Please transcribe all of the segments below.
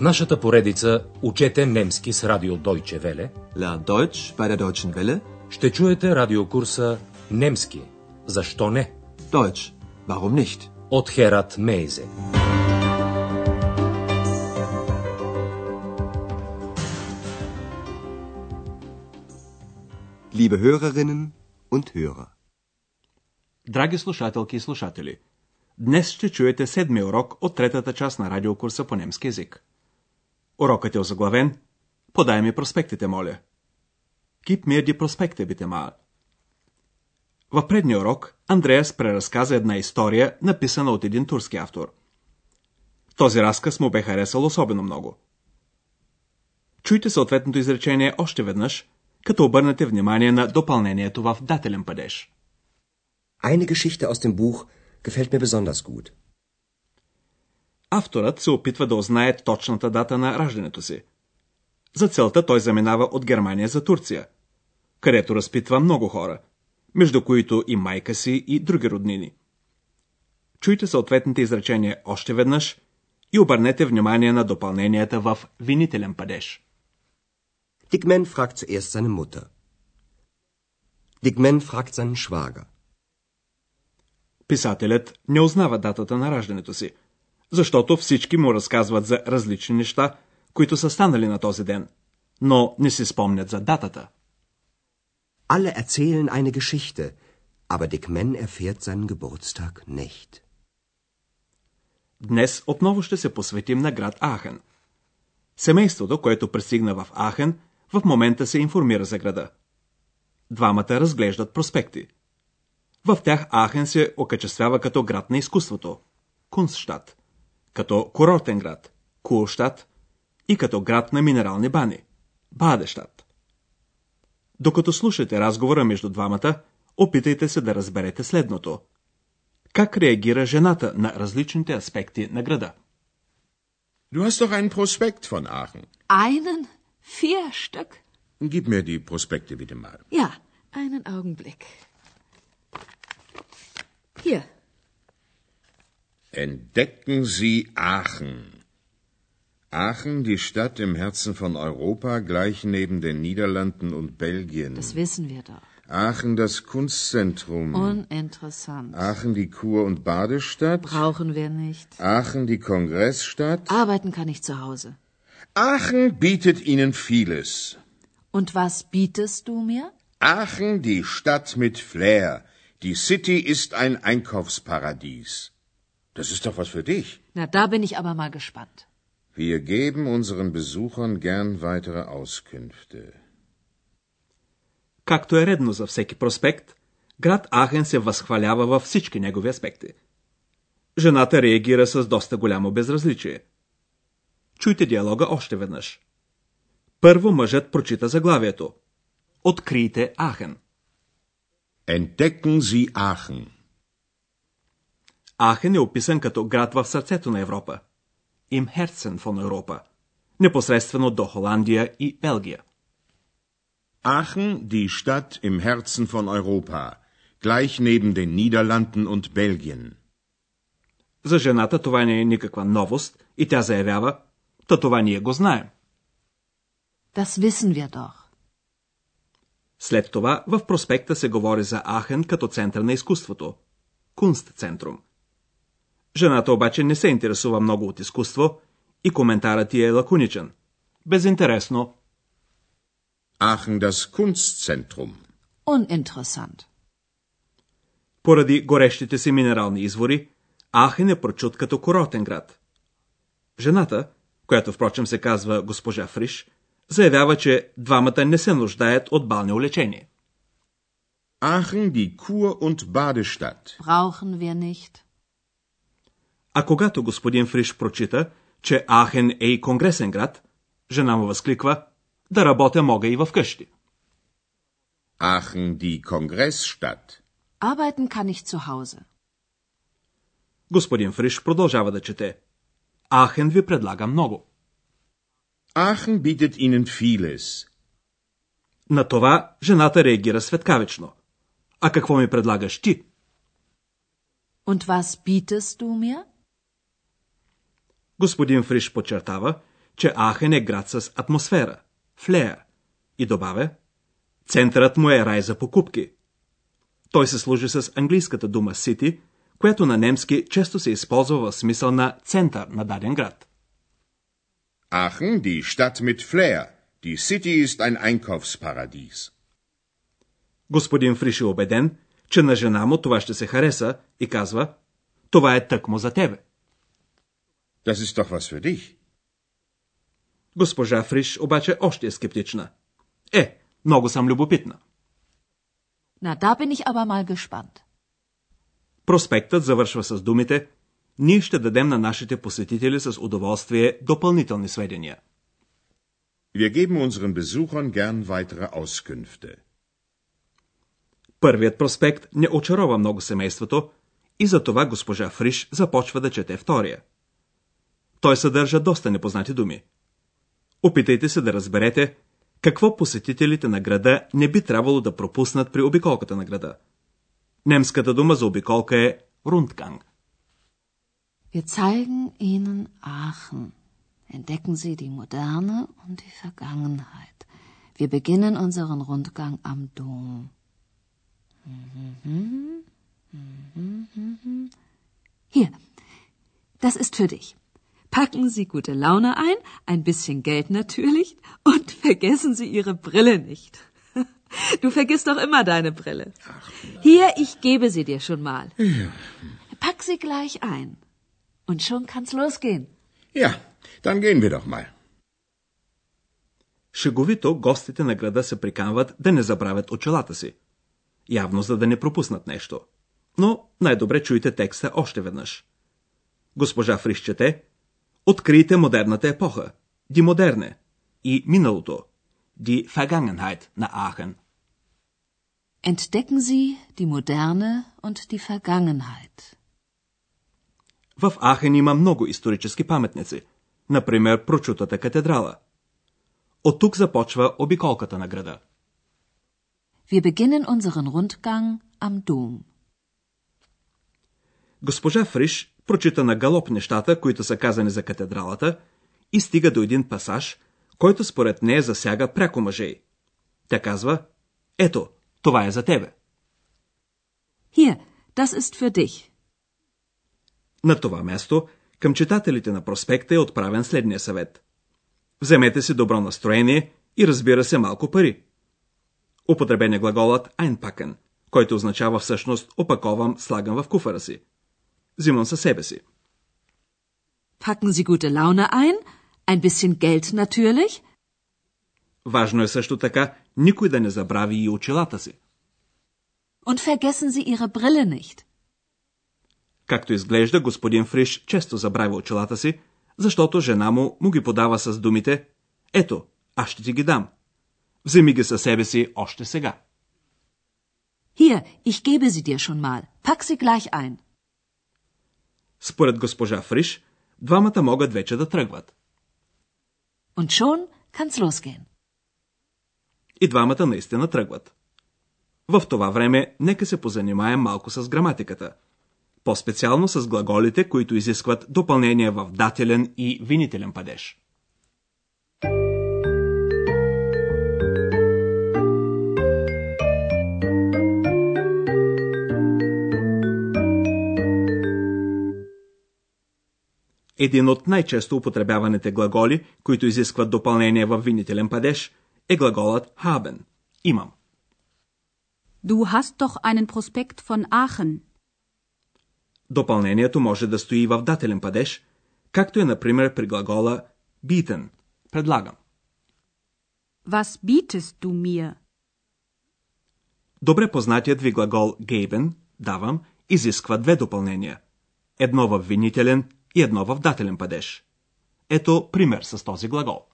В нашата поредица Учете немски с радио Deutsche Welle Lern Deutsch bei der Deutschen Welle. ще чуете радиокурса Немски. Защо не? Deutsch. Warum nicht? От Херат Мейзе. Liebe Hörerinnen und Hörer. Драги слушателки и слушатели, днес ще чуете седми урок от третата част на радиокурса по немски язик. Урокът е озаглавен Подай ми проспектите, моля. Gib mir die Prospekte, bitte mal. В предния урок Андреас преразказа една история, написана от един турски автор. Този разказ му бе харесал особено много. Чуйте съответното изречение още веднъж, като обърнете внимание на допълнението в дателен падеж. Eine Geschichte aus dem Buch gefällt mir besonders gut. Авторът се опитва да узнае точната дата на раждането си. За целта той заминава от Германия за Турция, където разпитва много хора, между които и майка си и други роднини. Чуйте съответните изречения още веднъж и обърнете внимание на допълненията в винителен падеж. Dickman fragt zuerst seine Mutter. Dickman fragt seinen Schwager. Писателят не узнава датата на раждането си, защото всички му разказват за различни неща, които са станали на този ден, но не си спомнят за датата. Alle erzählen eine Geschichte, aber Dickman erfährt seinen Geburtstag nicht. Днес отново ще се посветим на град Ахен. Семейството, което пристигна в Ахен, в момента се информира за града. Двамата разглеждат проспекти. В тях Ахен се окачествява като град на изкуството – Кунстштадт, като курортен град – Кулштадт и като град на минерални бани – Бадещадт. Докато слушате разговора между двамата, опитайте се да разберете следното. Как реагира жената на различните аспекти на града? Du hast doch einen Prospekt von Aachen. Einen? Vier Stück? Gib mir die Prospekte bitte mal. Ja, einen Augenblick. Hier, Entdecken Sie Aachen. Aachen, die Stadt im Herzen von Europa, gleich neben den Niederlanden und Belgien. das wissen wir doch. Aachen, das Kunstzentrum. Uninteressant. Aachen, die Kur- und Badestadt. Brauchen wir nicht. Aachen, die Kongressstadt. Arbeiten kann ich zu Hause. Aachen bietet Ihnen vieles. Und was bietest du mir? Aachen, die Stadt mit Flair. Die City ist ein Einkaufsparadies. Das ist doch was für dich. Na, da bin ich aber mal gespannt. Wir geben unseren Besuchern gern weitere Auskünfte. Както е редно за всеки проспект, град Ахен се възхвалява във всички негови аспекти. Жената реагира с доста голямо безразличие. Чуйте диалога още веднъж. Първо мъжът прочита заглавието. Открийте Ахен. Entdecken Sie Aachen. Ахен е описан като град в сърцето на Европа. Им Herzen von Europa. Непосредствено до Холандия и Белгия. Aachen, die Stadt im Herzen von Europa, gleich neben den Niederlanden und Belgien. За жената това не е никаква новост и тя заявява, та това ние го знаем. Das wissen wir doch. След това в проспекта се говори за Ахен като център на изкуството. Кунстцентрум. Жената обаче не се интересува много от изкуство и коментарът ти е лаконичен. Безинтересно. Aachen, das Kunstzentrum. Uninteressant. Поради горещите си минерални извори, Ахен е прочут като курортен град. Жената, която впрочем се казва госпожа Фриш, заявява, че двамата не се нуждаят от балне лечение. Aachen, die Kur- und Badestadt. Brauchen wir nicht. А когато господин Фриш прочита, че Ахен е и конгресен град, жена му възкликва, да работя мога и в къщи. Aachen, die Kongressstadt. Arbeiten kann ich zu Hause. Господин Фриш продължава да чете. Ахен ви предлага много. Aachen bietet Ihnen vieles. На това жената реагира светкавично. А какво ми предлагаш ти? Und was bietest du mir? Господин Фриш подчертава, че Ахен е град с атмосфера, флеер, и добавя, центърът му е рай за покупки. Той се служи с английската дума City, която на немски често се използва в смисъл на център на даден град. Aachen, die Stadt mit Flair. Die City ist ein Einkaufsparadies. Господин Фриш е убеден, че на жена му това ще се хареса и казва, това е тъкмо за тебе. Das ist doch was für dich. Госпожа Фриш обаче още е скептична. Е, много съм любопитна. Na, da bin ich aber mal gespannt. Проспектът завършва с думите Ние ще дадем на нашите посетители с удоволствие допълнителни сведения. Wir geben unseren Besuchern gern weitere Auskünfte. Първият проспект не очарова много семейството и затова госпожа Фриш започва да чете втория. Той съдържа доста непознати думи. Опитайте се да разберете какво посетителите на града не би трябвало да пропуснат при обиколката на града. Немската дума за обиколка е Rundgang. Wir zeigen Ihnen Aachen. Entdecken Sie die Moderne und die Vergangenheit. Wir beginnen unseren Rundgang am Dom. Hier, das ist für dich. Packen Sie gute Laune ein, ein bisschen Geld natürlich und vergessen Sie Ihre Brille nicht. Du vergisst doch immer deine Brille. Hier, ich gebe sie dir schon mal. Pack sie gleich ein. Und schon kann's losgehen. Ja, dann gehen wir doch mal. Шеговито гостите на града се приканват да не забравят очелата си. Явно за да не пропуснат нещо. Но най-добре чуйте текста още веднъж. Госпожа Фриш чете Открийте модерната епоха, ди модерне, и миналото, ди Vergangenheit на Ахен. Entdecken Sie die Moderne und die Vergangenheit. В Ахен има много исторически паметници, например прочутата катедрала. От тук започва обиколката на града. Wir beginnen unseren Rundgang am Dom. Госпожа Фриш прочита на галоп нещата, които са казани за катедралата, и стига до един пасаж, който според нея засяга пряко мъже. Тя казва, ето, това е за тебе. Hier, das ist für dich. На това място към читателите на проспекта е отправен следния съвет. Вземете си добро настроение и разбира се малко пари. Употребен е глаголът einpacken, който означава всъщност опаковам, слагам в куфара си. Взимам със себе си. Packen Sie gute Laune ein, ein bisschen Geld natürlich. Важно е също така никой да не забрави и очилата си. Und vergessen Sie Ihre Brille nicht. Както изглежда, господин Фриш често забравя очилата си, защото жена му му ги подава с думите «Ето, аз ще ти ги дам. Вземи ги със себе си още сега». Hier, ich gebe sie dir schon mal. Pack sie gleich ein. Според госпожа Фриш, двамата могат вече да тръгват. Und schon kann's losgehen. И двамата наистина тръгват. В това време нека се позанимаем малко с граматиката. По-специално с глаголите, които изискват допълнение в дателен и винителен падеж. Един от най-често употребяваните глаголи, които изискват допълнение в винителен падеж, е глаголът haben – имам. Du hast doch einen Prospekt von Aachen. Допълнението може да стои в дателен падеж, както е например при глагола bieten – предлагам. Was bietest du mir? Добре познатият ви глагол geben – давам, изисква две допълнения. Едно в винителен и едно в дателен падеж. Ето пример с този глагол.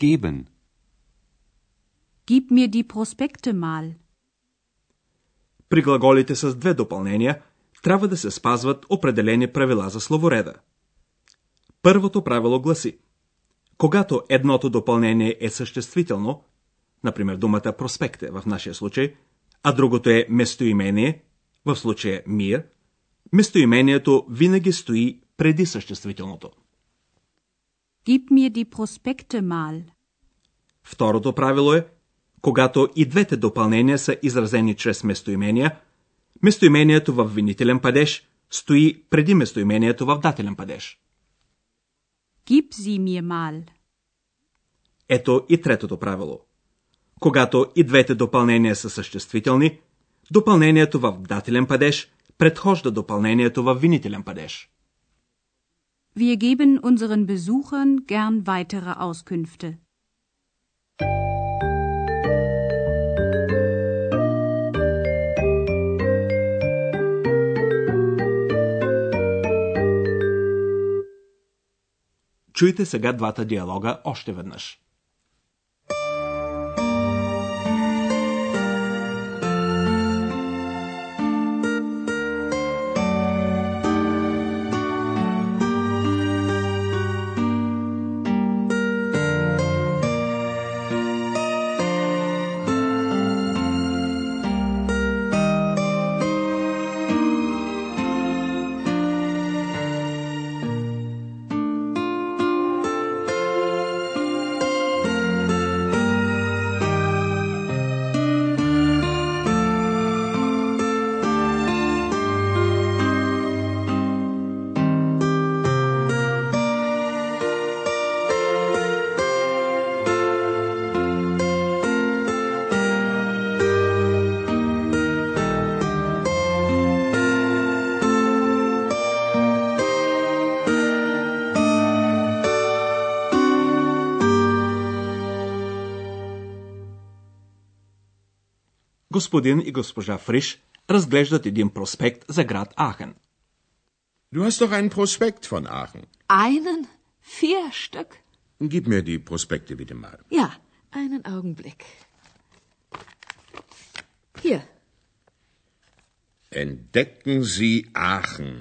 Geben. Gib mir die Prospekte mal. При глаголите с две допълнения трябва да се спазват определени правила за словореда. Първото правило гласи Когато едното допълнение е съществително, например думата проспекте в нашия случай, а другото е местоимение, в случая мир, местоимението винаги стои преди съществителното. Gib mir die Prospekte mal. Второто правило е, когато и двете допълнения са изразени чрез местоимения, местоимението в винителен падеж стои преди местоимението в дателен падеж. Gib sie mir mal. Ето и третото правило. Когато и двете допълнения са съществителни, допълнението в дателен падеж предхожда допълнението в винителен падеж. Wir geben unseren Besuchern gern weitere Auskünfte. Чуйте сега двата диалога още веднъж. Господин и госпожа Фриш разглеждат един проспект за град Ахен. Du hast doch einen Prospekt von Aachen. Einen? Vier Stück? Gib mir die Prospekte bitte mal. Ja, einen Augenblick. Hier, Entdecken Sie Aachen.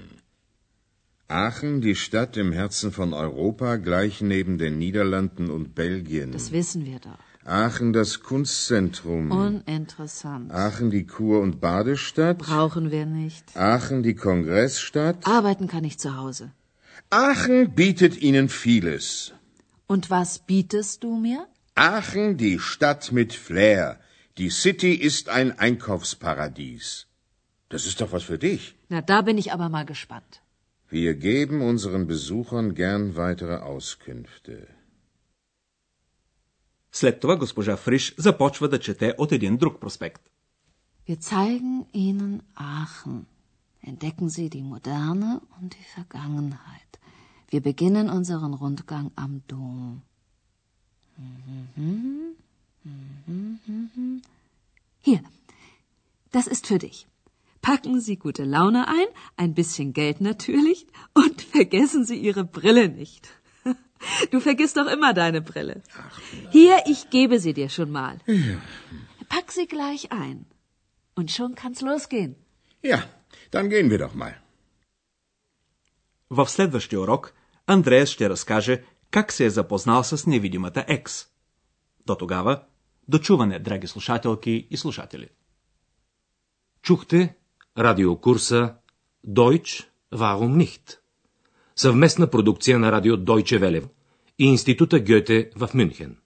Aachen, die Stadt im Herzen von Europa, gleich neben den Niederlanden und Belgien. das wissen wir doch. Aachen, das Kunstzentrum. Uninteressant. Aachen, die Kur- und Badestadt. Brauchen wir nicht. Aachen, die Kongressstadt. Arbeiten kann ich zu Hause. Aachen bietet Ihnen vieles. Und was bietest du mir? Aachen, die Stadt mit Flair. Die City ist ein Einkaufsparadies. Das ist doch was für dich. Na, da bin ich aber mal gespannt. Wir geben unseren Besuchern gern weitere Auskünfte. След това госпожа Фриш започва да чете от един друг проспект. Wir zeigen Ihnen Aachen. Entdecken Sie die Moderne und die Vergangenheit. Wir beginnen unseren Rundgang am Dom. Mhm, mhm, mhm. Hier, das ist für dich. Packen Sie gute Laune ein, ein bisschen Geld natürlich und vergessen Sie Ihre Brille nicht. Du vergisst doch immer deine Brille. Hier, ich gebe sie dir schon mal. Pack sie gleich ein. Und schon kann's losgehen. Ja, dann gehen wir doch mal. В следващия урок Андреас ще разкаже как се е запознал с невидимата Екс. До тогава, дочуване, драги слушателки и слушатели. Чухте радиокурса Deutsch, warum nicht? Съвместна продукция на радио Deutsche Welle и Института Гьоте в Мюнхен.